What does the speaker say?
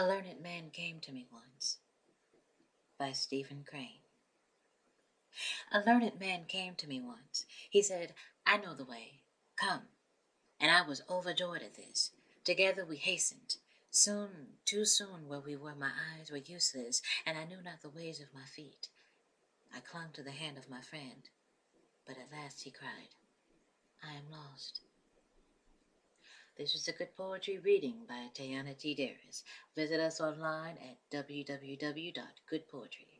A learned man came to me once. By Stephen Crane. A learned man came to me once. He said, I know the way. Come. And I was overjoyed at this. Together we hastened. Soon, too soon where we were, my eyes were useless, and I knew not the ways of my feet. I clung to the hand of my friend, but at last he cried, I am lost. This was a good poetry reading by Tayana T. Darris. Visit us online at www.goodpoetry.org.